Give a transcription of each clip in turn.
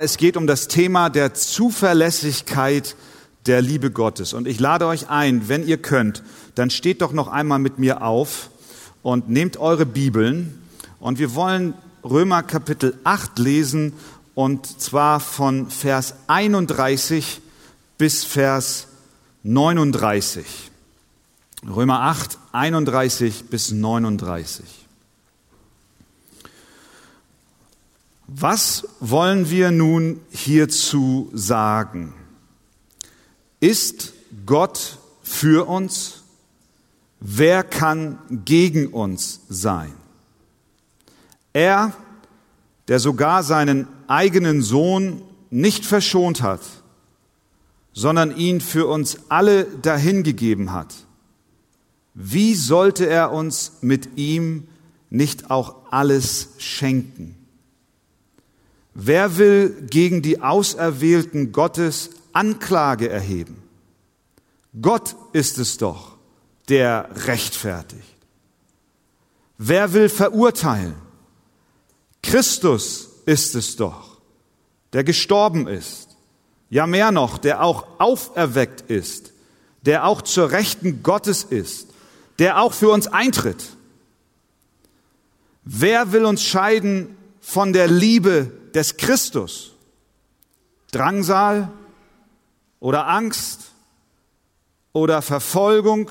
Es geht um das Thema der Zuverlässigkeit der Liebe Gottes. Und ich lade euch ein, wenn ihr könnt, dann steht doch noch einmal mit mir auf und nehmt eure Bibeln. Und wir wollen Römer Kapitel 8 lesen und zwar von Vers 31 bis Vers 39. Römer 8, 31 bis 39. Was wollen wir nun hierzu sagen? Ist Gott für uns? Wer kann gegen uns sein? Er, der sogar seinen eigenen Sohn nicht verschont hat, sondern ihn für uns alle dahingegeben hat, wie sollte er uns mit ihm nicht auch alles schenken? Wer will gegen die Auserwählten Gottes Anklage erheben? Gott ist es doch, der rechtfertigt. Wer will verurteilen? Christus ist es doch, der gestorben ist. Ja mehr noch, der auch auferweckt ist, der auch zur Rechten Gottes ist, der auch für uns eintritt. Wer will uns scheiden von der Liebe des Christus. Drangsal oder Angst oder Verfolgung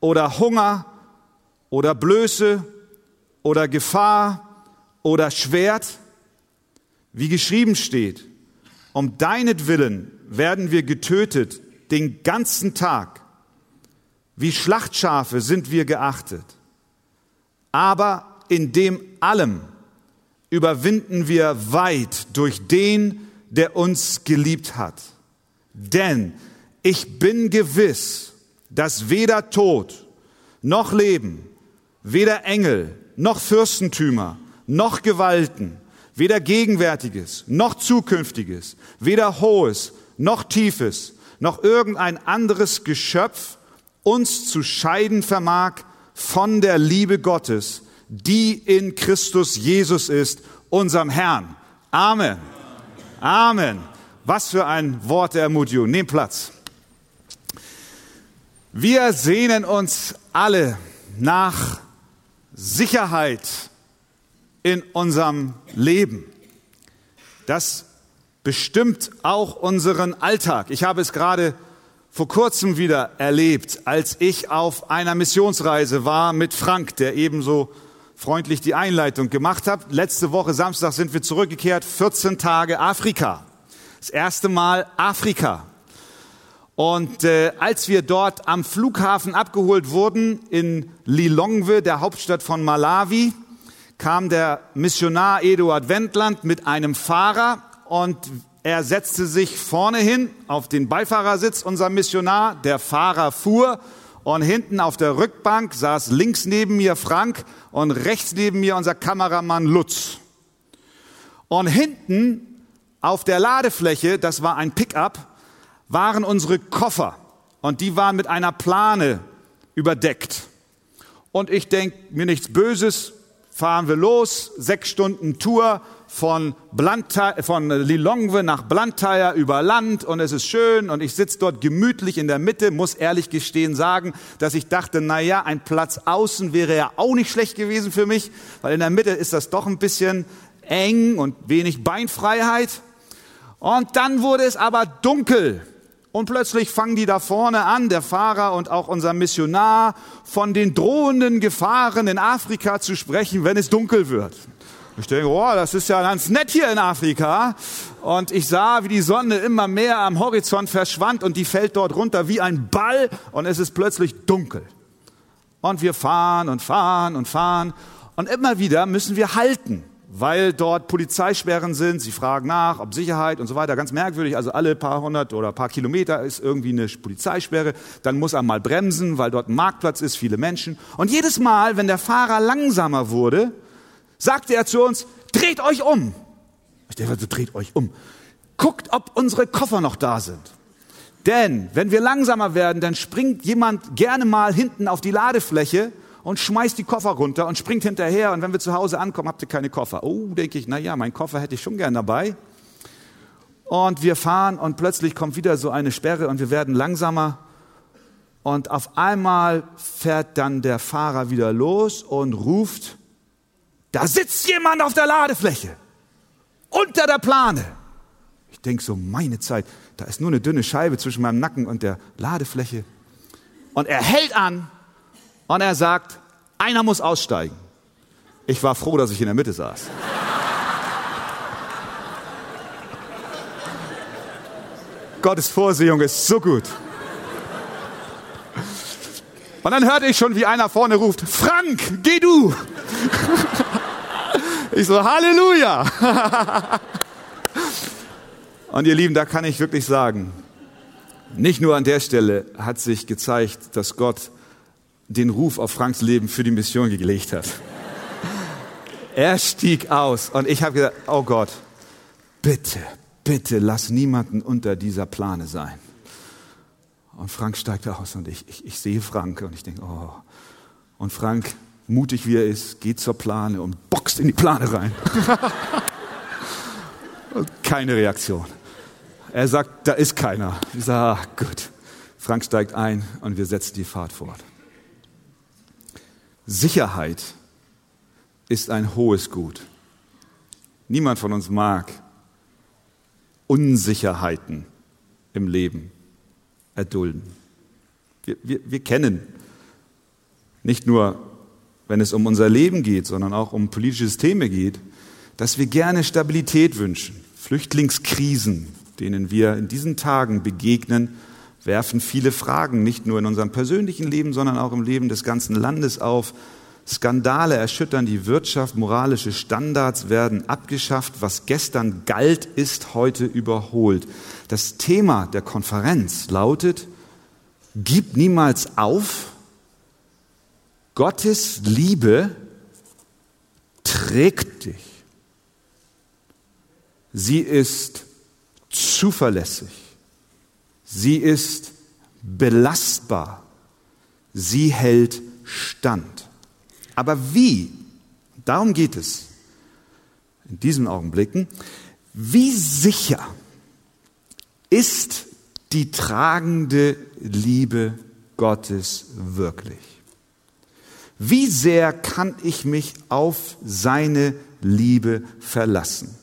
oder Hunger oder Blöße oder Gefahr oder Schwert, wie geschrieben steht, um deinetwillen werden wir getötet den ganzen Tag. Wie Schlachtschafe sind wir geachtet. Aber in dem allem überwinden wir weit durch den, der uns geliebt hat. Denn ich bin gewiss, dass weder Tod noch Leben, weder Engel noch Fürstentümer noch Gewalten, weder Gegenwärtiges noch Zukünftiges, weder Hohes noch Tiefes, noch irgendein anderes Geschöpf uns zu scheiden vermag von der Liebe Gottes, die in Christus Jesus ist, unserem Herrn. Amen. Amen. Was für ein Wort der Ermutigung. Nehmt Platz. Wir sehnen uns alle nach Sicherheit in unserem Leben. Das bestimmt auch unseren Alltag. Ich habe es gerade vor kurzem wieder erlebt, als ich auf einer Missionsreise war mit Frank, der ebenso freundlich die Einleitung gemacht habt. Letzte Woche Samstag sind wir zurückgekehrt, 14 Tage Afrika. Das erste Mal Afrika. Und äh, als wir dort am Flughafen abgeholt wurden in Lilongwe, der Hauptstadt von Malawi, kam der Missionar Eduard Wendland mit einem Fahrer und er setzte sich vorne hin auf den Beifahrersitz, unser Missionar. Der Fahrer fuhr und hinten auf der Rückbank saß links neben mir Frank und rechts neben mir unser Kameramann Lutz. Und hinten auf der Ladefläche, das war ein Pickup, waren unsere Koffer und die waren mit einer Plane überdeckt. Und ich denke mir nichts Böses, fahren wir los, sechs Stunden Tour, von, Blantyre, von Lilongwe nach Blantyre über Land und es ist schön und ich sitze dort gemütlich in der Mitte, muss ehrlich gestehen sagen, dass ich dachte, na ja, ein Platz außen wäre ja auch nicht schlecht gewesen für mich, weil in der Mitte ist das doch ein bisschen eng und wenig Beinfreiheit. Und dann wurde es aber dunkel. Und plötzlich fangen die da vorne an, der Fahrer und auch unser Missionar, von den drohenden Gefahren in Afrika zu sprechen, wenn es dunkel wird. Ich denke, oh, das ist ja ganz nett hier in Afrika. Und ich sah, wie die Sonne immer mehr am Horizont verschwand und die fällt dort runter wie ein Ball und es ist plötzlich dunkel. Und wir fahren und fahren und fahren und immer wieder müssen wir halten, weil dort Polizeisperren sind. Sie fragen nach, ob Sicherheit und so weiter. Ganz merkwürdig. Also alle paar hundert oder paar Kilometer ist irgendwie eine Polizeisperre. Dann muss er mal bremsen, weil dort ein Marktplatz ist, viele Menschen. Und jedes Mal, wenn der Fahrer langsamer wurde, sagte er zu uns, dreht euch um. Ich denke, so dreht euch um. Guckt, ob unsere Koffer noch da sind. Denn wenn wir langsamer werden, dann springt jemand gerne mal hinten auf die Ladefläche und schmeißt die Koffer runter und springt hinterher. Und wenn wir zu Hause ankommen, habt ihr keine Koffer. Oh, denke ich, na ja, mein Koffer hätte ich schon gern dabei. Und wir fahren und plötzlich kommt wieder so eine Sperre und wir werden langsamer. Und auf einmal fährt dann der Fahrer wieder los und ruft, da sitzt jemand auf der Ladefläche, unter der Plane. Ich denke so, meine Zeit, da ist nur eine dünne Scheibe zwischen meinem Nacken und der Ladefläche. Und er hält an und er sagt, einer muss aussteigen. Ich war froh, dass ich in der Mitte saß. Gottes Vorsehung ist so gut. Und dann hörte ich schon, wie einer vorne ruft, Frank, geh du. Ich so, Halleluja. Und ihr Lieben, da kann ich wirklich sagen, nicht nur an der Stelle hat sich gezeigt, dass Gott den Ruf auf Franks Leben für die Mission gelegt hat. Er stieg aus und ich habe gesagt, oh Gott, bitte, bitte lass niemanden unter dieser Plane sein. Und Frank steigt aus und ich, ich, ich sehe Frank und ich denke, oh. Und Frank, mutig wie er ist, geht zur Plane und boxt in die Plane rein. und keine Reaktion. Er sagt, da ist keiner. Ich sage, ah, gut. Frank steigt ein und wir setzen die Fahrt fort. Sicherheit ist ein hohes Gut. Niemand von uns mag Unsicherheiten im Leben erdulden. Wir, wir, wir kennen nicht nur, wenn es um unser Leben geht, sondern auch um politische Systeme geht, dass wir gerne Stabilität wünschen. Flüchtlingskrisen, denen wir in diesen Tagen begegnen, werfen viele Fragen, nicht nur in unserem persönlichen Leben, sondern auch im Leben des ganzen Landes auf. Skandale erschüttern die Wirtschaft, moralische Standards werden abgeschafft, was gestern galt, ist heute überholt. Das Thema der Konferenz lautet, gib niemals auf, Gottes Liebe trägt dich. Sie ist zuverlässig. Sie ist belastbar. Sie hält stand. Aber wie? Darum geht es in diesen Augenblicken. Wie sicher ist die tragende Liebe Gottes wirklich? Wie sehr kann ich mich auf seine Liebe verlassen?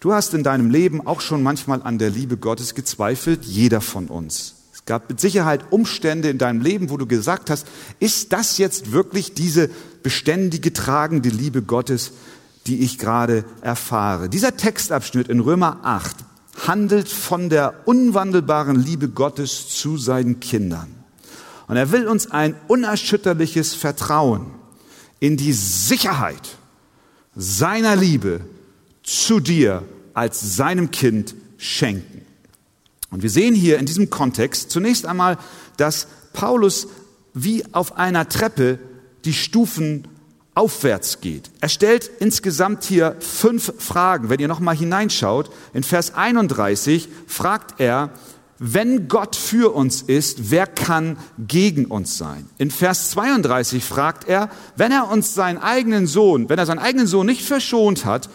Du hast in deinem Leben auch schon manchmal an der Liebe Gottes gezweifelt, jeder von uns. Es gab mit Sicherheit Umstände in deinem Leben, wo du gesagt hast, ist das jetzt wirklich diese beständige, tragende Liebe Gottes, die ich gerade erfahre? Dieser Textabschnitt in Römer 8 handelt von der unwandelbaren Liebe Gottes zu seinen Kindern. Und er will uns ein unerschütterliches Vertrauen in die Sicherheit seiner Liebe zu dir als seinem Kind schenken. Und wir sehen hier in diesem Kontext zunächst einmal, dass Paulus wie auf einer Treppe die Stufen aufwärts geht. Er stellt insgesamt hier fünf Fragen. Wenn ihr nochmal hineinschaut, in Vers 31 fragt er, wenn Gott für uns ist, wer kann gegen uns sein? In Vers 32 fragt er, wenn er uns seinen eigenen Sohn, wenn er seinen eigenen Sohn nicht verschont hat,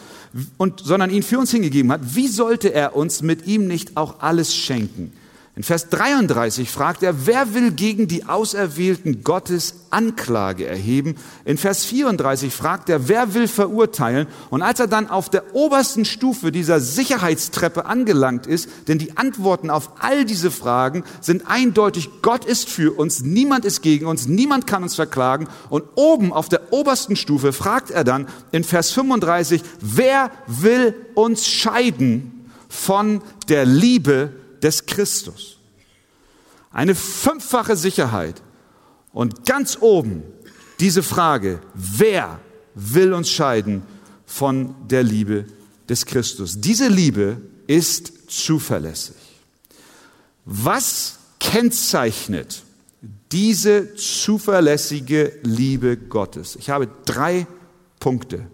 und, sondern ihn für uns hingegeben hat, wie sollte er uns mit ihm nicht auch alles schenken? In Vers 33 fragt er, wer will gegen die Auserwählten Gottes Anklage erheben? In Vers 34 fragt er, wer will verurteilen? Und als er dann auf der obersten Stufe dieser Sicherheitstreppe angelangt ist, denn die Antworten auf all diese Fragen sind eindeutig, Gott ist für uns, niemand ist gegen uns, niemand kann uns verklagen. Und oben auf der obersten Stufe fragt er dann in Vers 35, wer will uns scheiden von der Liebe des Christus. Eine fünffache Sicherheit. Und ganz oben diese Frage, wer will uns scheiden von der Liebe des Christus? Diese Liebe ist zuverlässig. Was kennzeichnet diese zuverlässige Liebe Gottes? Ich habe drei Punkte,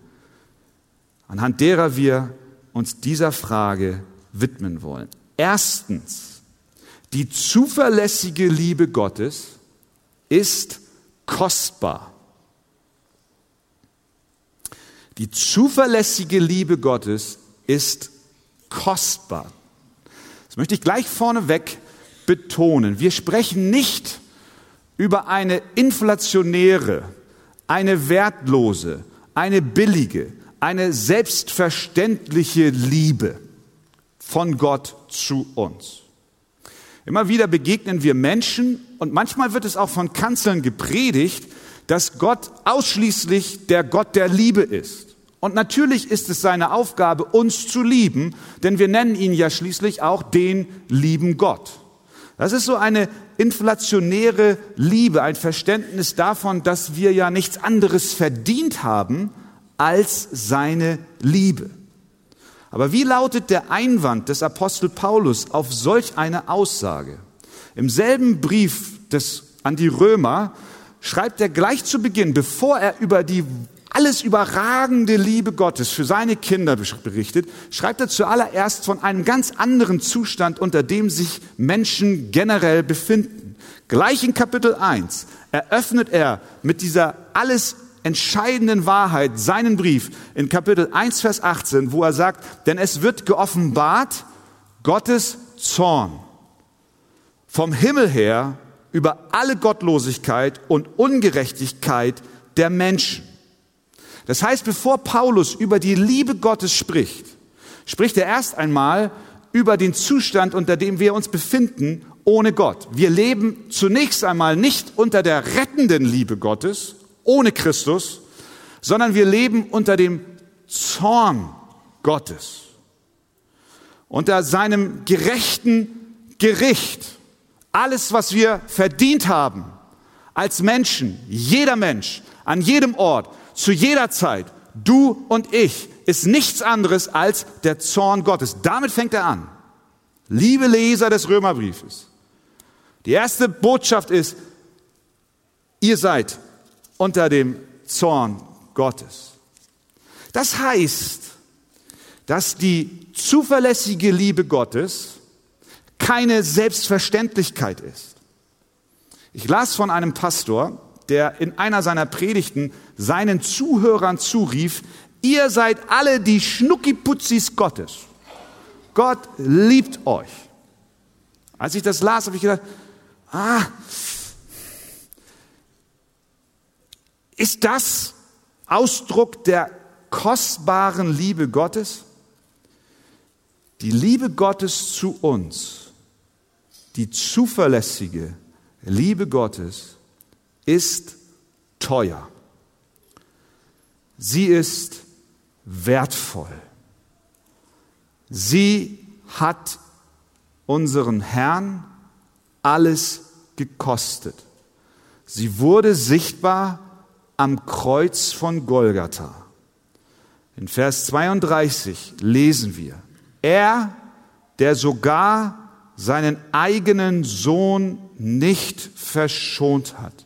anhand derer wir uns dieser Frage widmen wollen. Erstens, die zuverlässige Liebe Gottes ist kostbar. Die zuverlässige Liebe Gottes ist kostbar. Das möchte ich gleich vorneweg betonen. Wir sprechen nicht über eine inflationäre, eine wertlose, eine billige, eine selbstverständliche Liebe von Gott zu uns. Immer wieder begegnen wir Menschen und manchmal wird es auch von Kanzeln gepredigt, dass Gott ausschließlich der Gott der Liebe ist. Und natürlich ist es seine Aufgabe, uns zu lieben, denn wir nennen ihn ja schließlich auch den lieben Gott. Das ist so eine inflationäre Liebe, ein Verständnis davon, dass wir ja nichts anderes verdient haben als seine Liebe. Aber wie lautet der Einwand des Apostel Paulus auf solch eine Aussage? Im selben Brief des, an die Römer schreibt er gleich zu Beginn, bevor er über die alles überragende Liebe Gottes für seine Kinder berichtet, schreibt er zuallererst von einem ganz anderen Zustand, unter dem sich Menschen generell befinden. Gleich in Kapitel 1 eröffnet er mit dieser alles entscheidenden Wahrheit seinen Brief in Kapitel 1, Vers 18, wo er sagt, denn es wird geoffenbart Gottes Zorn vom Himmel her über alle Gottlosigkeit und Ungerechtigkeit der Menschen. Das heißt, bevor Paulus über die Liebe Gottes spricht, spricht er erst einmal über den Zustand, unter dem wir uns befinden, ohne Gott. Wir leben zunächst einmal nicht unter der rettenden Liebe Gottes, ohne Christus, sondern wir leben unter dem Zorn Gottes, unter seinem gerechten Gericht. Alles, was wir verdient haben als Menschen, jeder Mensch, an jedem Ort, zu jeder Zeit, du und ich, ist nichts anderes als der Zorn Gottes. Damit fängt er an. Liebe Leser des Römerbriefes. Die erste Botschaft ist, ihr seid unter dem Zorn Gottes. Das heißt, dass die zuverlässige Liebe Gottes keine Selbstverständlichkeit ist. Ich las von einem Pastor, der in einer seiner Predigten seinen Zuhörern zurief, ihr seid alle die Schnuckiputzis Gottes. Gott liebt euch. Als ich das las, habe ich gedacht, ah, Ist das Ausdruck der kostbaren Liebe Gottes? Die Liebe Gottes zu uns, die zuverlässige Liebe Gottes ist teuer. Sie ist wertvoll. Sie hat unseren Herrn alles gekostet. Sie wurde sichtbar am Kreuz von Golgatha. In Vers 32 lesen wir, er, der sogar seinen eigenen Sohn nicht verschont hat.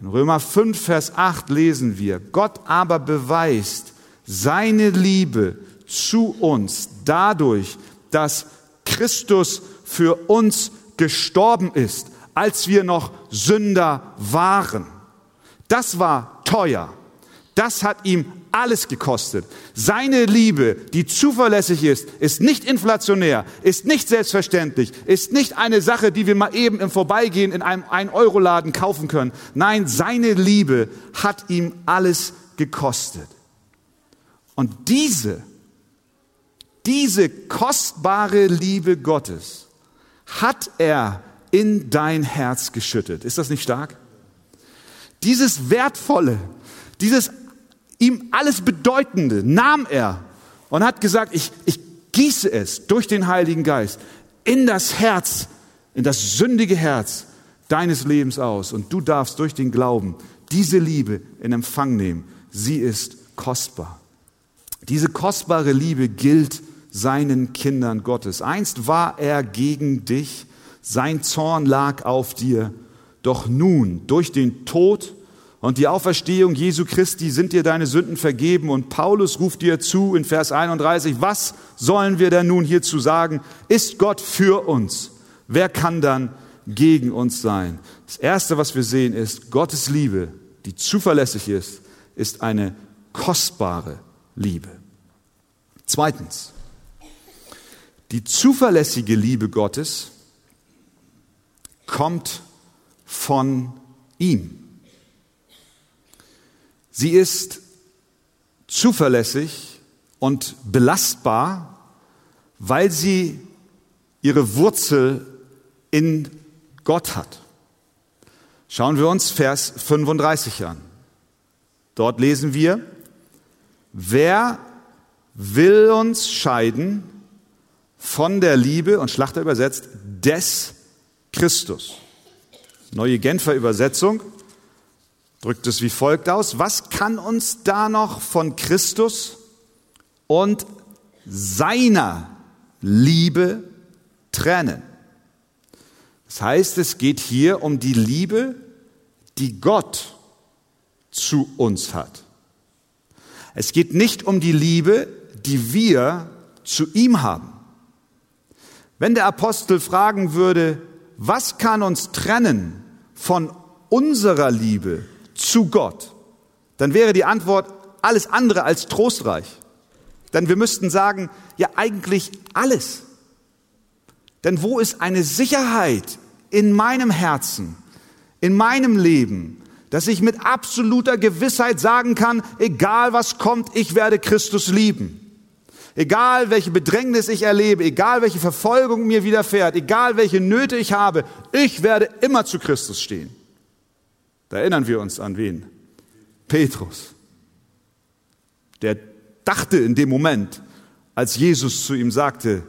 In Römer 5, Vers 8 lesen wir, Gott aber beweist seine Liebe zu uns dadurch, dass Christus für uns gestorben ist, als wir noch Sünder waren. Das war teuer. Das hat ihm alles gekostet. Seine Liebe, die zuverlässig ist, ist nicht inflationär, ist nicht selbstverständlich, ist nicht eine Sache, die wir mal eben im Vorbeigehen in einem 1-Euro-Laden kaufen können. Nein, seine Liebe hat ihm alles gekostet. Und diese, diese kostbare Liebe Gottes hat er in dein Herz geschüttet. Ist das nicht stark? Dieses Wertvolle, dieses ihm alles Bedeutende nahm er und hat gesagt, ich, ich gieße es durch den Heiligen Geist in das Herz, in das sündige Herz deines Lebens aus. Und du darfst durch den Glauben diese Liebe in Empfang nehmen. Sie ist kostbar. Diese kostbare Liebe gilt seinen Kindern Gottes. Einst war er gegen dich, sein Zorn lag auf dir doch nun, durch den Tod und die Auferstehung Jesu Christi sind dir deine Sünden vergeben. Und Paulus ruft dir zu in Vers 31, was sollen wir denn nun hierzu sagen? Ist Gott für uns? Wer kann dann gegen uns sein? Das Erste, was wir sehen, ist Gottes Liebe, die zuverlässig ist, ist eine kostbare Liebe. Zweitens, Die zuverlässige Liebe Gottes kommt von ihm. Sie ist zuverlässig und belastbar, weil sie ihre Wurzel in Gott hat. Schauen wir uns Vers 35 an. Dort lesen wir, wer will uns scheiden von der Liebe, und Schlachter übersetzt, des Christus. Neue Genfer Übersetzung drückt es wie folgt aus. Was kann uns da noch von Christus und seiner Liebe trennen? Das heißt, es geht hier um die Liebe, die Gott zu uns hat. Es geht nicht um die Liebe, die wir zu ihm haben. Wenn der Apostel fragen würde, was kann uns trennen von unserer Liebe zu Gott, dann wäre die Antwort alles andere als trostreich. Denn wir müssten sagen, ja eigentlich alles. Denn wo ist eine Sicherheit in meinem Herzen, in meinem Leben, dass ich mit absoluter Gewissheit sagen kann, egal was kommt, ich werde Christus lieben. Egal welche Bedrängnis ich erlebe, egal welche Verfolgung mir widerfährt, egal welche Nöte ich habe, ich werde immer zu Christus stehen. Da erinnern wir uns an wen? Petrus. Der dachte in dem Moment, als Jesus zu ihm sagte,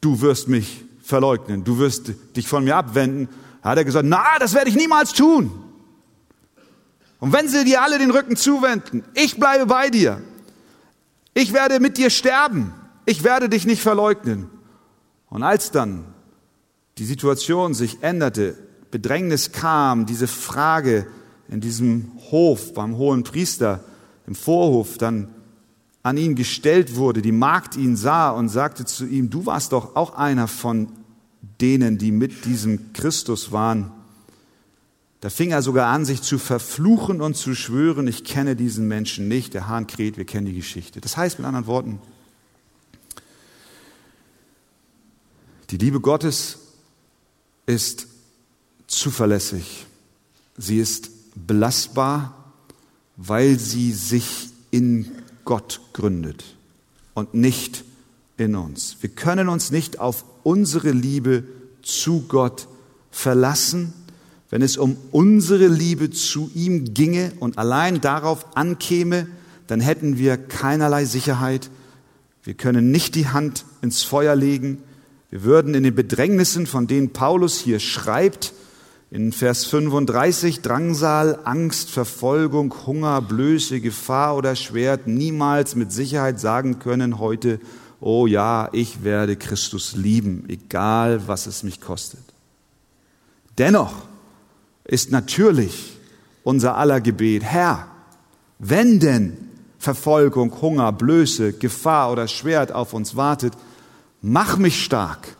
du wirst mich verleugnen, du wirst dich von mir abwenden, hat er gesagt, na, das werde ich niemals tun. Und wenn sie dir alle den Rücken zuwenden, ich bleibe bei dir. Ich werde mit dir sterben. Ich werde dich nicht verleugnen. Und als dann die Situation sich änderte, Bedrängnis kam, diese Frage in diesem Hof beim hohen Priester im Vorhof dann an ihn gestellt wurde, die Magd ihn sah und sagte zu ihm, du warst doch auch einer von denen, die mit diesem Christus waren. Da fing er sogar an, sich zu verfluchen und zu schwören, ich kenne diesen Menschen nicht, der Hahn kräht, wir kennen die Geschichte. Das heißt mit anderen Worten, die Liebe Gottes ist zuverlässig, sie ist belastbar, weil sie sich in Gott gründet und nicht in uns. Wir können uns nicht auf unsere Liebe zu Gott verlassen, wenn es um unsere Liebe zu ihm ginge und allein darauf ankäme, dann hätten wir keinerlei Sicherheit. Wir können nicht die Hand ins Feuer legen. Wir würden in den Bedrängnissen, von denen Paulus hier schreibt, in Vers 35 Drangsal, Angst, Verfolgung, Hunger, Blöße, Gefahr oder Schwert niemals mit Sicherheit sagen können heute, oh ja, ich werde Christus lieben, egal was es mich kostet. Dennoch ist natürlich unser aller Gebet, Herr, wenn denn Verfolgung, Hunger, Blöße, Gefahr oder Schwert auf uns wartet, mach mich stark,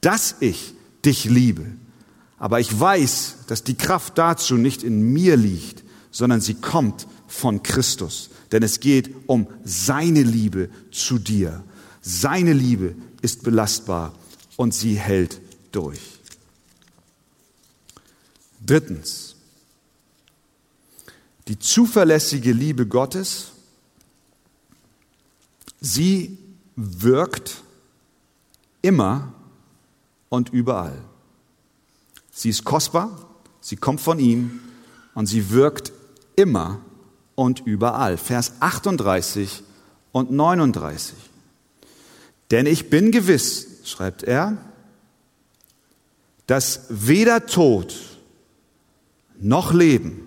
dass ich dich liebe aber ich weiß, dass die Kraft dazu nicht in mir liegt, sondern sie kommt von Christus. Denn es geht um seine Liebe zu dir. Seine Liebe ist belastbar und sie hält durch. Drittens, die zuverlässige Liebe Gottes, sie wirkt immer und überall. Sie ist kostbar, sie kommt von ihm und sie wirkt immer und überall. Vers 38 und 39. Denn ich bin gewiss, schreibt er, dass weder Tod noch Leben,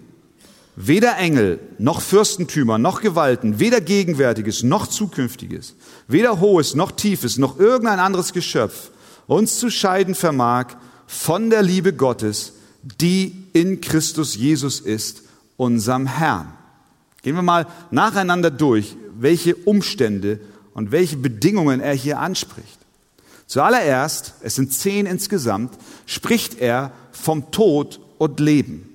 weder Engel noch Fürstentümer noch Gewalten, weder Gegenwärtiges noch Zukünftiges, weder Hohes noch Tiefes noch irgendein anderes Geschöpf uns zu scheiden vermag von der Liebe Gottes, die in Christus Jesus ist, unserem Herrn. Gehen wir mal nacheinander durch, welche Umstände und welche Bedingungen er hier anspricht. Zuallererst, es sind zehn insgesamt, spricht er vom Tod und Leben.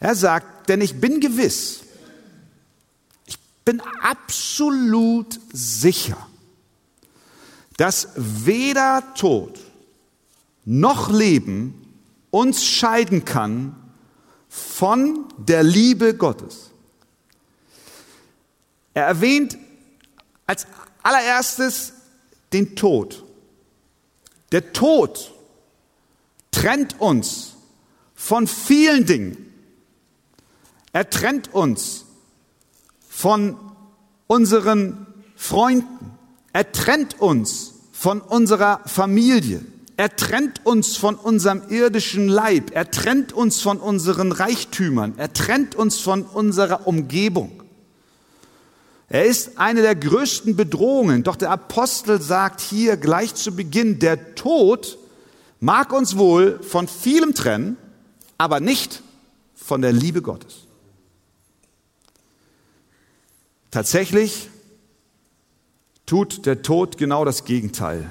Er sagt, denn ich bin gewiss, ich bin absolut sicher, dass weder Tod noch Leben uns scheiden kann von der Liebe Gottes. Er erwähnt als allererstes den Tod. Der Tod trennt uns von vielen Dingen. Er trennt uns von unseren Freunden. Er trennt uns von unserer Familie. Er trennt uns von unserem irdischen Leib. Er trennt uns von unseren Reichtümern. Er trennt uns von unserer Umgebung. Er ist eine der größten Bedrohungen. Doch der Apostel sagt hier gleich zu Beginn, der Tod mag uns wohl von vielem trennen, aber nicht von der Liebe Gottes. Tatsächlich tut der Tod genau das Gegenteil.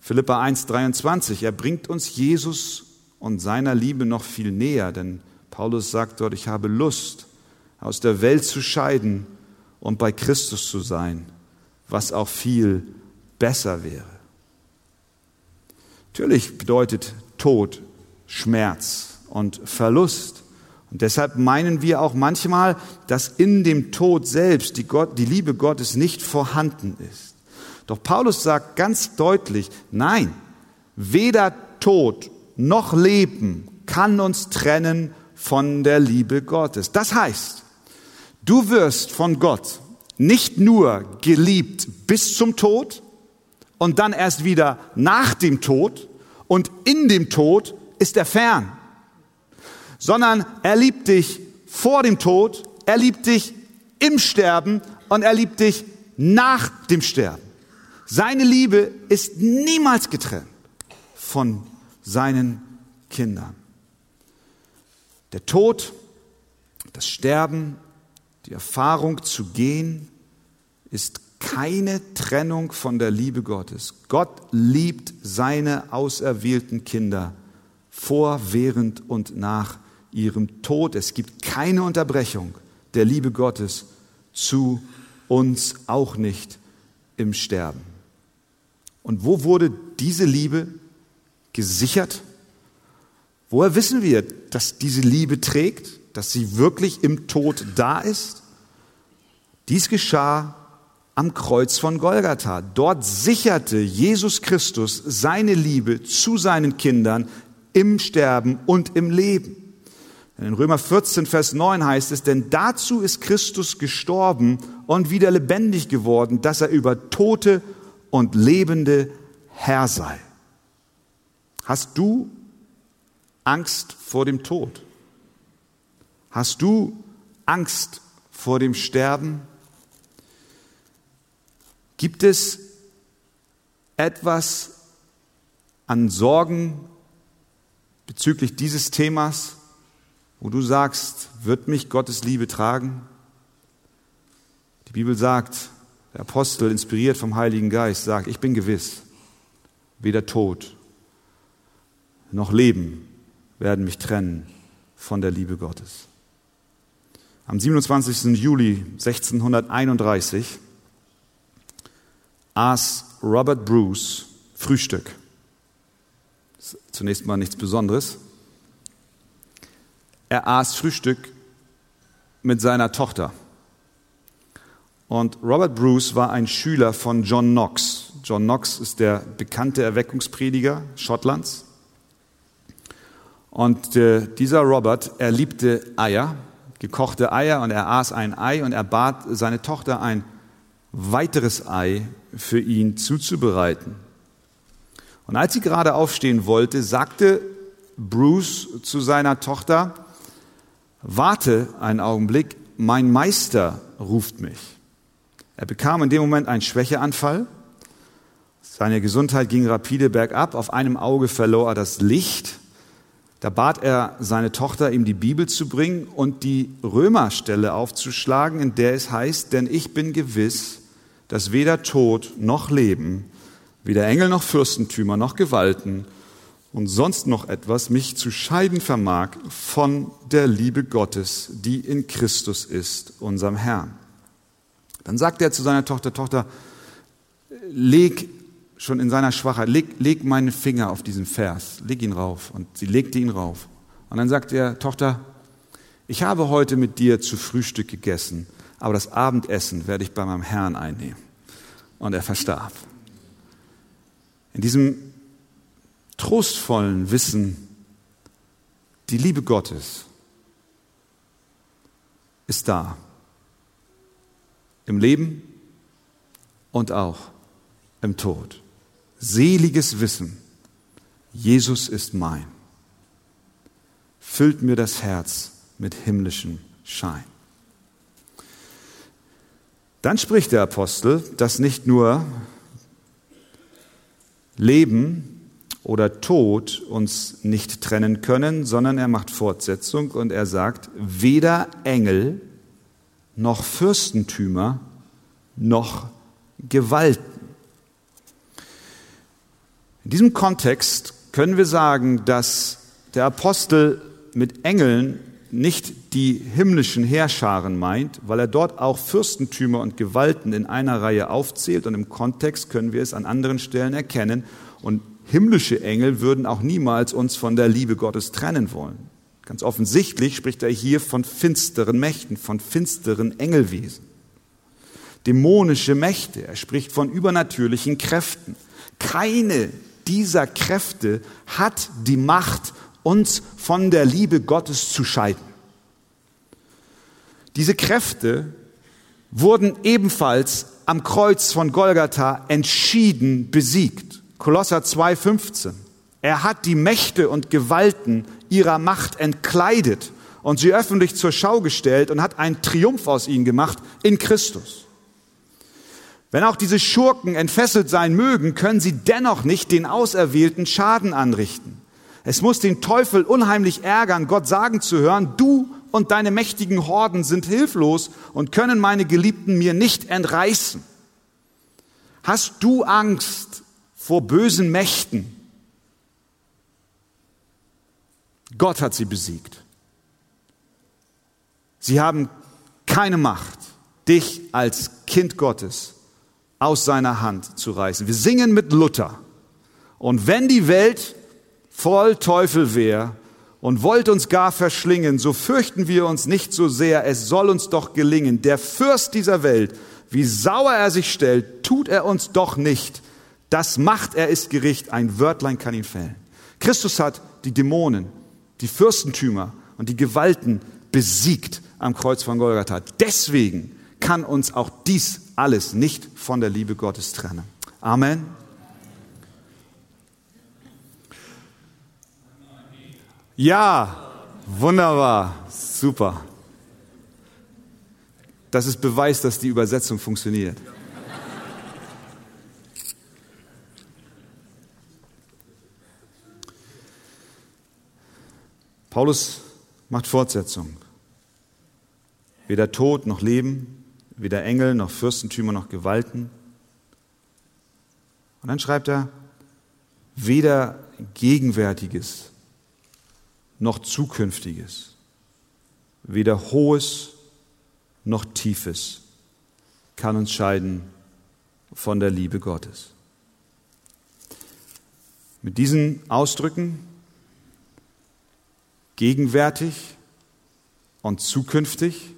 Philippa 1,23, er bringt uns Jesus und seiner Liebe noch viel näher, denn Paulus sagt dort, ich habe Lust, aus der Welt zu scheiden und bei Christus zu sein, was auch viel besser wäre. Natürlich bedeutet Tod Schmerz und Verlust. Und deshalb meinen wir auch manchmal, dass in dem Tod selbst die, Gott, die Liebe Gottes nicht vorhanden ist. Doch Paulus sagt ganz deutlich, nein, weder Tod noch Leben kann uns trennen von der Liebe Gottes. Das heißt, du wirst von Gott nicht nur geliebt bis zum Tod und dann erst wieder nach dem Tod und in dem Tod ist er fern, sondern er liebt dich vor dem Tod, er liebt dich im Sterben und er liebt dich nach dem Sterben. Seine Liebe ist niemals getrennt von seinen Kindern. Der Tod, das Sterben, die Erfahrung zu gehen, ist keine Trennung von der Liebe Gottes. Gott liebt seine auserwählten Kinder vor, während und nach ihrem Tod. Es gibt keine Unterbrechung der Liebe Gottes zu uns, auch nicht im Sterben. Und wo wurde diese Liebe gesichert? Woher wissen wir, dass diese Liebe trägt, dass sie wirklich im Tod da ist? Dies geschah am Kreuz von Golgatha. Dort sicherte Jesus Christus seine Liebe zu seinen Kindern im Sterben und im Leben. In Römer 14, Vers 9 heißt es, denn dazu ist Christus gestorben und wieder lebendig geworden, dass er über Tote und Lebende Herr sei. Hast du Angst vor dem Tod? Hast du Angst vor dem Sterben? Gibt es etwas an Sorgen bezüglich dieses Themas, wo du sagst, wird mich Gottes Liebe tragen? Die Bibel sagt, der Apostel, inspiriert vom Heiligen Geist, sagt, ich bin gewiss, weder Tod noch Leben werden mich trennen von der Liebe Gottes. Am 27. Juli 1631 aß Robert Bruce Frühstück. Zunächst mal nichts Besonderes. Er aß Frühstück mit seiner Tochter. Und Robert Bruce war ein Schüler von John Knox. John Knox ist der bekannte Erweckungsprediger Schottlands. Und äh, dieser Robert, er liebte Eier, gekochte Eier, und er aß ein Ei und er bat seine Tochter ein weiteres Ei für ihn zuzubereiten. Und als sie gerade aufstehen wollte, sagte Bruce zu seiner Tochter, warte einen Augenblick, mein Meister ruft mich. Er bekam in dem Moment einen Schwächeanfall. Seine Gesundheit ging rapide bergab. Auf einem Auge verlor er das Licht. Da bat er seine Tochter, ihm die Bibel zu bringen und die Römerstelle aufzuschlagen, in der es heißt, denn ich bin gewiss, dass weder Tod noch Leben, weder Engel noch Fürstentümer noch Gewalten und sonst noch etwas mich zu scheiden vermag von der Liebe Gottes, die in Christus ist, unserem Herrn. Dann sagt er zu seiner Tochter, Tochter, leg schon in seiner Schwachheit, leg, leg meinen Finger auf diesen Vers, leg ihn rauf. Und sie legte ihn rauf. Und dann sagt er, Tochter, ich habe heute mit dir zu Frühstück gegessen, aber das Abendessen werde ich bei meinem Herrn einnehmen. Und er verstarb. In diesem trostvollen Wissen, die Liebe Gottes ist da. Im Leben und auch im Tod. Seliges Wissen, Jesus ist mein, füllt mir das Herz mit himmlischem Schein. Dann spricht der Apostel, dass nicht nur Leben oder Tod uns nicht trennen können, sondern er macht Fortsetzung und er sagt, weder Engel noch Fürstentümer noch Gewalten. In diesem Kontext können wir sagen, dass der Apostel mit Engeln nicht die himmlischen Heerscharen meint, weil er dort auch Fürstentümer und Gewalten in einer Reihe aufzählt und im Kontext können wir es an anderen Stellen erkennen und himmlische Engel würden auch niemals uns von der Liebe Gottes trennen wollen. Ganz offensichtlich spricht er hier von finsteren Mächten, von finsteren Engelwesen. Dämonische Mächte, er spricht von übernatürlichen Kräften. Keine dieser Kräfte hat die Macht, uns von der Liebe Gottes zu scheiden. Diese Kräfte wurden ebenfalls am Kreuz von Golgatha entschieden besiegt. Kolosser 2,15. Er hat die Mächte und Gewalten ihrer Macht entkleidet und sie öffentlich zur Schau gestellt und hat einen Triumph aus ihnen gemacht in Christus. Wenn auch diese Schurken entfesselt sein mögen, können sie dennoch nicht den Auserwählten Schaden anrichten. Es muss den Teufel unheimlich ärgern, Gott sagen zu hören, du und deine mächtigen Horden sind hilflos und können meine Geliebten mir nicht entreißen. Hast du Angst vor bösen Mächten? Gott hat sie besiegt. Sie haben keine Macht, dich als Kind Gottes aus seiner Hand zu reißen. Wir singen mit Luther. Und wenn die Welt voll Teufel wäre und wollt uns gar verschlingen, so fürchten wir uns nicht so sehr, es soll uns doch gelingen. Der Fürst dieser Welt, wie sauer er sich stellt, tut er uns doch nicht. Das macht er ist Gericht, ein Wörtlein kann ihn fällen. Christus hat die Dämonen, die Fürstentümer und die Gewalten besiegt am Kreuz von Golgatha. Deswegen kann uns auch dies alles nicht von der Liebe Gottes trennen. Amen. Ja, wunderbar, super. Das ist Beweis, dass die Übersetzung funktioniert. Paulus macht Fortsetzung. Weder Tod noch Leben, weder Engel noch Fürstentümer noch Gewalten. Und dann schreibt er, weder Gegenwärtiges noch Zukünftiges, weder Hohes noch Tiefes kann uns scheiden von der Liebe Gottes. Mit diesen Ausdrücken gegenwärtig und zukünftig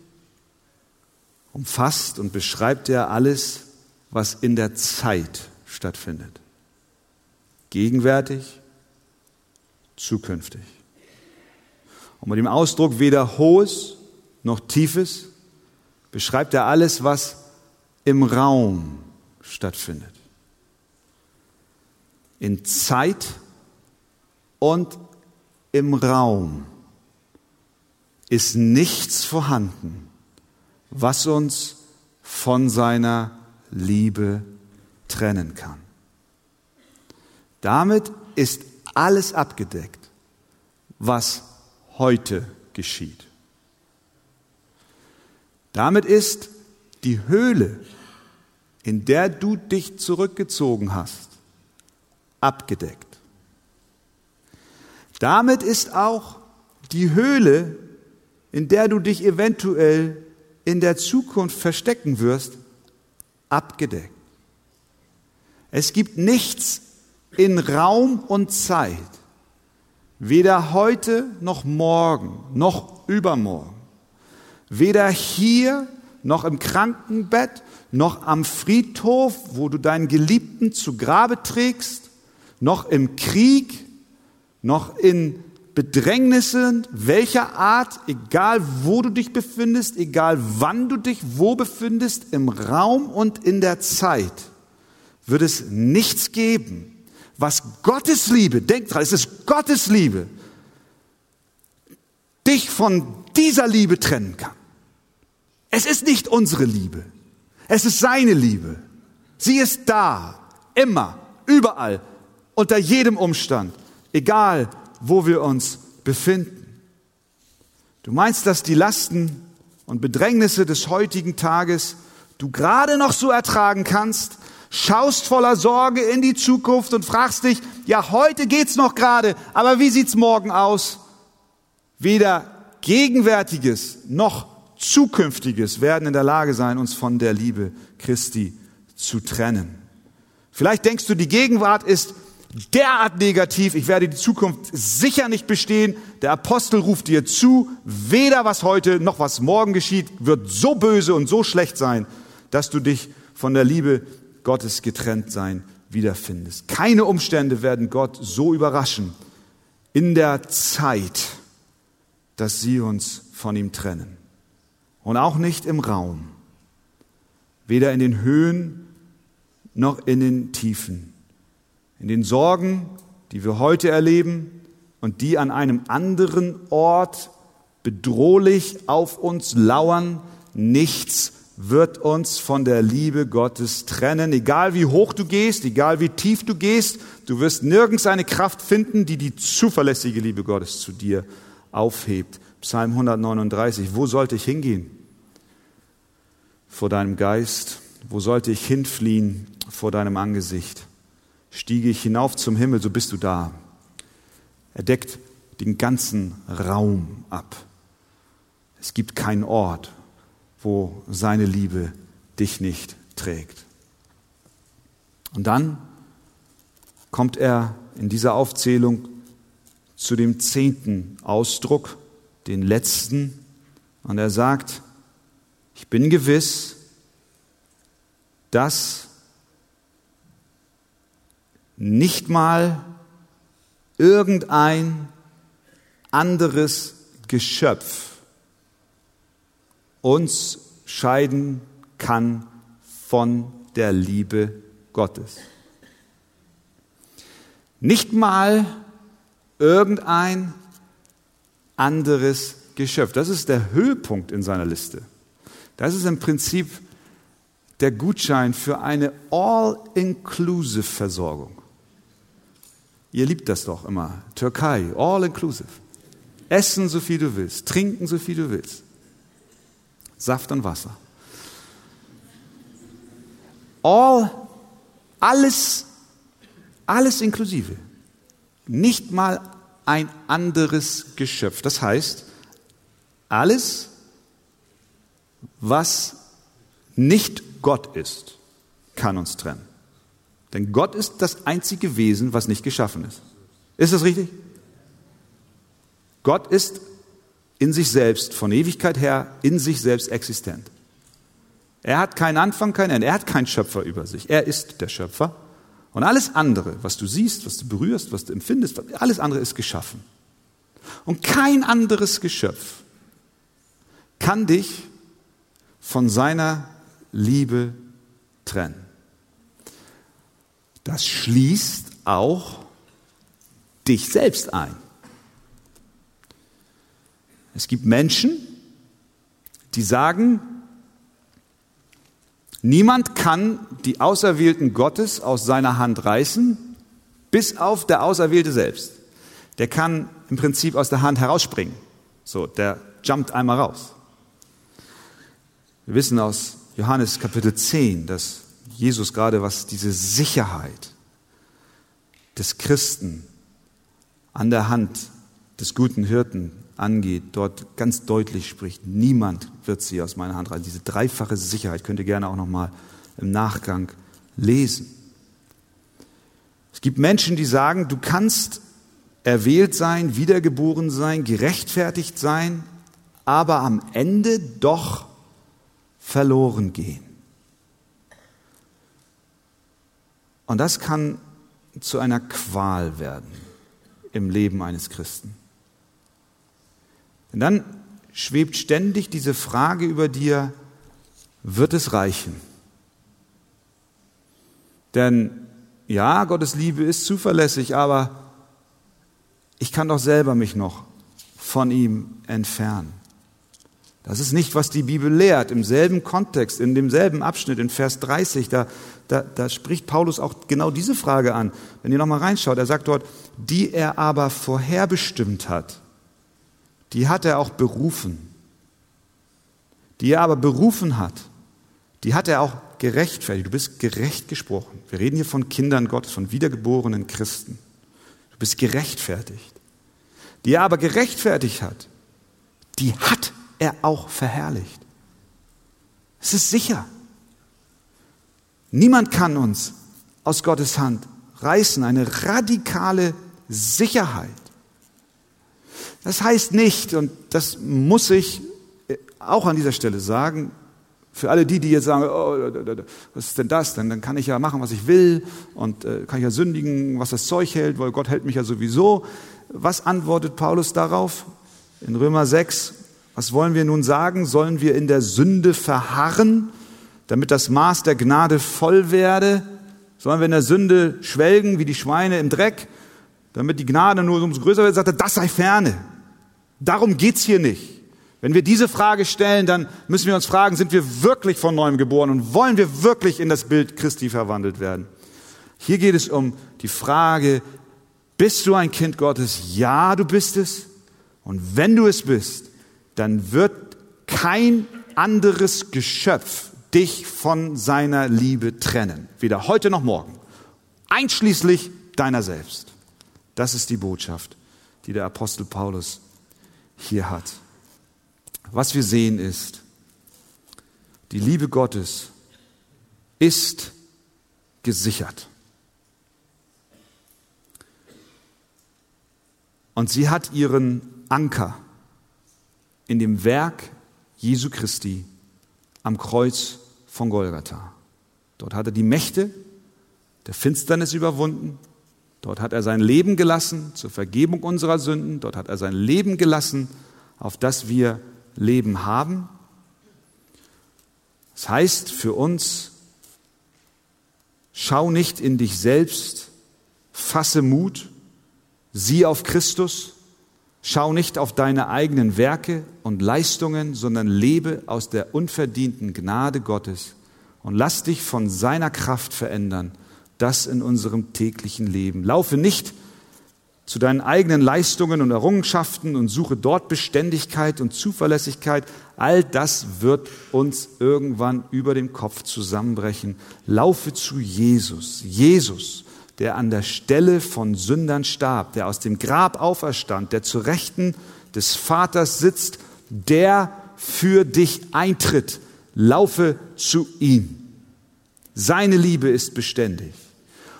umfasst und beschreibt er alles, was in der Zeit stattfindet. Gegenwärtig, zukünftig. Und mit dem Ausdruck weder Hohes noch Tiefes beschreibt er alles, was im Raum stattfindet. In Zeit und im Raum ist nichts vorhanden, was uns von seiner Liebe trennen kann. Damit ist alles abgedeckt, was heute geschieht. Damit ist die Höhle, in der du dich zurückgezogen hast, abgedeckt. Damit ist auch die Höhle, in der du dich eventuell in der Zukunft verstecken wirst, abgedeckt. Es gibt nichts in Raum und Zeit, weder heute noch morgen noch übermorgen, weder hier noch im Krankenbett noch am Friedhof, wo du deinen Geliebten zu Grabe trägst, noch im Krieg, noch in Bedrängnissen welcher Art, egal wo du dich befindest, egal wann du dich wo befindest, im Raum und in der Zeit, wird es nichts geben, was Gottes Liebe, denk dran, es ist Gottes Liebe, dich von dieser Liebe trennen kann. Es ist nicht unsere Liebe. Es ist seine Liebe. Sie ist da, immer, überall, unter jedem Umstand, egal wo wir uns befinden. Du meinst, dass die Lasten und Bedrängnisse des heutigen Tages du gerade noch so ertragen kannst, schaust voller Sorge in die Zukunft und fragst dich, ja, heute geht's noch gerade, aber wie sieht's morgen aus? Weder gegenwärtiges noch Zukünftiges werden in der Lage sein, uns von der Liebe Christi zu trennen. Vielleicht denkst du, die Gegenwart ist derart negativ, ich werde die Zukunft sicher nicht bestehen. Der Apostel ruft dir zu, weder was heute noch was morgen geschieht, wird so böse und so schlecht sein, dass du dich von der Liebe Gottes getrennt sein wiederfindest. Keine Umstände werden Gott so überraschen in der Zeit, dass sie uns von ihm trennen und auch nicht im Raum, weder in den Höhen noch in den Tiefen, in den Sorgen, die wir heute erleben und die an einem anderen Ort bedrohlich auf uns lauern, nichts wird uns von der Liebe Gottes trennen. Egal wie hoch du gehst, egal wie tief du gehst, du wirst nirgends eine Kraft finden, die die zuverlässige Liebe Gottes zu dir aufhebt. Psalm 139. Wo sollte ich hingehen? vor deinem Geist? Wo sollte ich hinfliehen vor deinem Angesicht? Stiege ich hinauf zum Himmel, so bist du da. Er deckt den ganzen Raum ab. Es gibt keinen Ort, wo seine Liebe dich nicht trägt. Und dann kommt er in dieser Aufzählung zu dem zehnten Ausdruck, den letzten, und er sagt, ich bin gewiss, dass nicht mal irgendein anderes Geschöpf uns scheiden kann von der Liebe Gottes. Nicht mal irgendein anderes Geschöpf. Das ist der Höhepunkt in seiner Liste. Das ist im Prinzip der Gutschein für eine all-inclusive Versorgung. Ihr liebt das doch immer. Türkei, all-inclusive. Essen so viel du willst, trinken so viel du willst. Saft und Wasser. All, alles, alles inklusive. Nicht mal ein anderes Geschöpf. Das heißt, alles was nicht Gott ist, kann uns trennen. Denn Gott ist das einzige Wesen, was nicht geschaffen ist. Ist das richtig? Gott ist in sich selbst, von Ewigkeit her, in sich selbst existent. Er hat keinen Anfang, kein Ende. Er hat keinen Schöpfer über sich. Er ist der Schöpfer. Und alles andere, was du siehst, was du berührst, was du empfindest, alles andere ist geschaffen. Und kein anderes Geschöpf kann dich von seiner Liebe trennen. Das schließt auch dich selbst ein. Es gibt Menschen, die sagen, niemand kann die Auserwählten Gottes aus seiner Hand reißen, bis auf der Auserwählte selbst. Der kann im Prinzip aus der Hand herausspringen. So, der jumpt einmal raus. Wir wissen aus Johannes Kapitel 10, dass Jesus gerade was diese Sicherheit des Christen an der Hand des guten Hirten angeht, dort ganz deutlich spricht, niemand wird sie aus meiner Hand reißen. Diese dreifache Sicherheit könnt ihr gerne auch noch mal im Nachgang lesen. Es gibt Menschen, die sagen, du kannst erwählt sein, wiedergeboren sein, gerechtfertigt sein, aber am Ende doch verloren gehen. Und das kann zu einer Qual werden im Leben eines Christen. Denn dann schwebt ständig diese Frage über dir, wird es reichen? Denn ja, Gottes Liebe ist zuverlässig, aber ich kann doch selber mich noch von ihm entfernen. Das ist nicht, was die Bibel lehrt. Im selben Kontext, in demselben Abschnitt, in Vers 30, da, da, da spricht Paulus auch genau diese Frage an. Wenn ihr nochmal reinschaut, er sagt dort, die er aber vorherbestimmt hat, die hat er auch berufen. Die er aber berufen hat, die hat er auch gerechtfertigt. Du bist gerecht gesprochen. Wir reden hier von Kindern Gottes, von wiedergeborenen Christen. Du bist gerechtfertigt. Die er aber gerechtfertigt hat, die hat er auch verherrlicht. Es ist sicher. Niemand kann uns aus Gottes Hand reißen. Eine radikale Sicherheit. Das heißt nicht, und das muss ich auch an dieser Stelle sagen, für alle die, die jetzt sagen, oh, was ist denn das? Dann, kann ich ja machen, was ich will und äh, kann ich ja sündigen, was das Zeug hält, weil Gott hält mich ja sowieso. Was antwortet Paulus darauf? In Römer 6, was wollen wir nun sagen? Sollen wir in der Sünde verharren, damit das Maß der Gnade voll werde? Sollen wir in der Sünde schwelgen wie die Schweine im Dreck, damit die Gnade nur umso größer wird? Sagt er, das sei ferne. Darum geht's hier nicht. Wenn wir diese Frage stellen, dann müssen wir uns fragen, sind wir wirklich von neuem geboren und wollen wir wirklich in das Bild Christi verwandelt werden? Hier geht es um die Frage, bist du ein Kind Gottes? Ja, du bist es. Und wenn du es bist, dann wird kein anderes Geschöpf dich von seiner Liebe trennen. Weder heute noch morgen. Einschließlich deiner selbst. Das ist die Botschaft, die der Apostel Paulus hier hat. Was wir sehen ist, die Liebe Gottes ist gesichert. Und sie hat ihren Anker in dem Werk Jesu Christi am Kreuz von Golgatha. Dort hat er die Mächte der Finsternis überwunden. Dort hat er sein Leben gelassen zur Vergebung unserer Sünden. Dort hat er sein Leben gelassen, auf das wir Leben haben. Das heißt für uns, schau nicht in dich selbst, fasse Mut, sieh auf Christus, Schau nicht auf deine eigenen Werke und Leistungen, sondern lebe aus der unverdienten Gnade Gottes und lass dich von seiner Kraft verändern, das in unserem täglichen Leben. Laufe nicht zu deinen eigenen Leistungen und Errungenschaften und suche dort Beständigkeit und Zuverlässigkeit. All das wird uns irgendwann über den Kopf zusammenbrechen. Laufe zu Jesus. Jesus der an der Stelle von Sündern starb, der aus dem Grab auferstand, der zu Rechten des Vaters sitzt, der für dich eintritt. Laufe zu ihm. Seine Liebe ist beständig.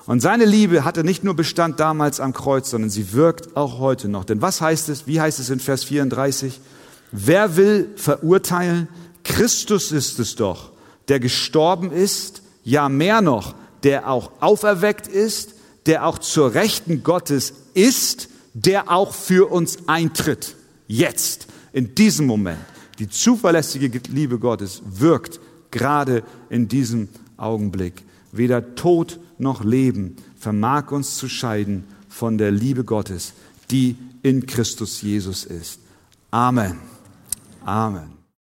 Und seine Liebe hatte nicht nur Bestand damals am Kreuz, sondern sie wirkt auch heute noch. Denn was heißt es? Wie heißt es in Vers 34? Wer will verurteilen? Christus ist es doch, der gestorben ist, ja mehr noch, der auch auferweckt ist, der auch zur Rechten Gottes ist, der auch für uns eintritt. Jetzt, in diesem Moment. Die zuverlässige Liebe Gottes wirkt gerade in diesem Augenblick. Weder Tod noch Leben vermag uns zu scheiden von der Liebe Gottes, die in Christus Jesus ist. Amen. Amen.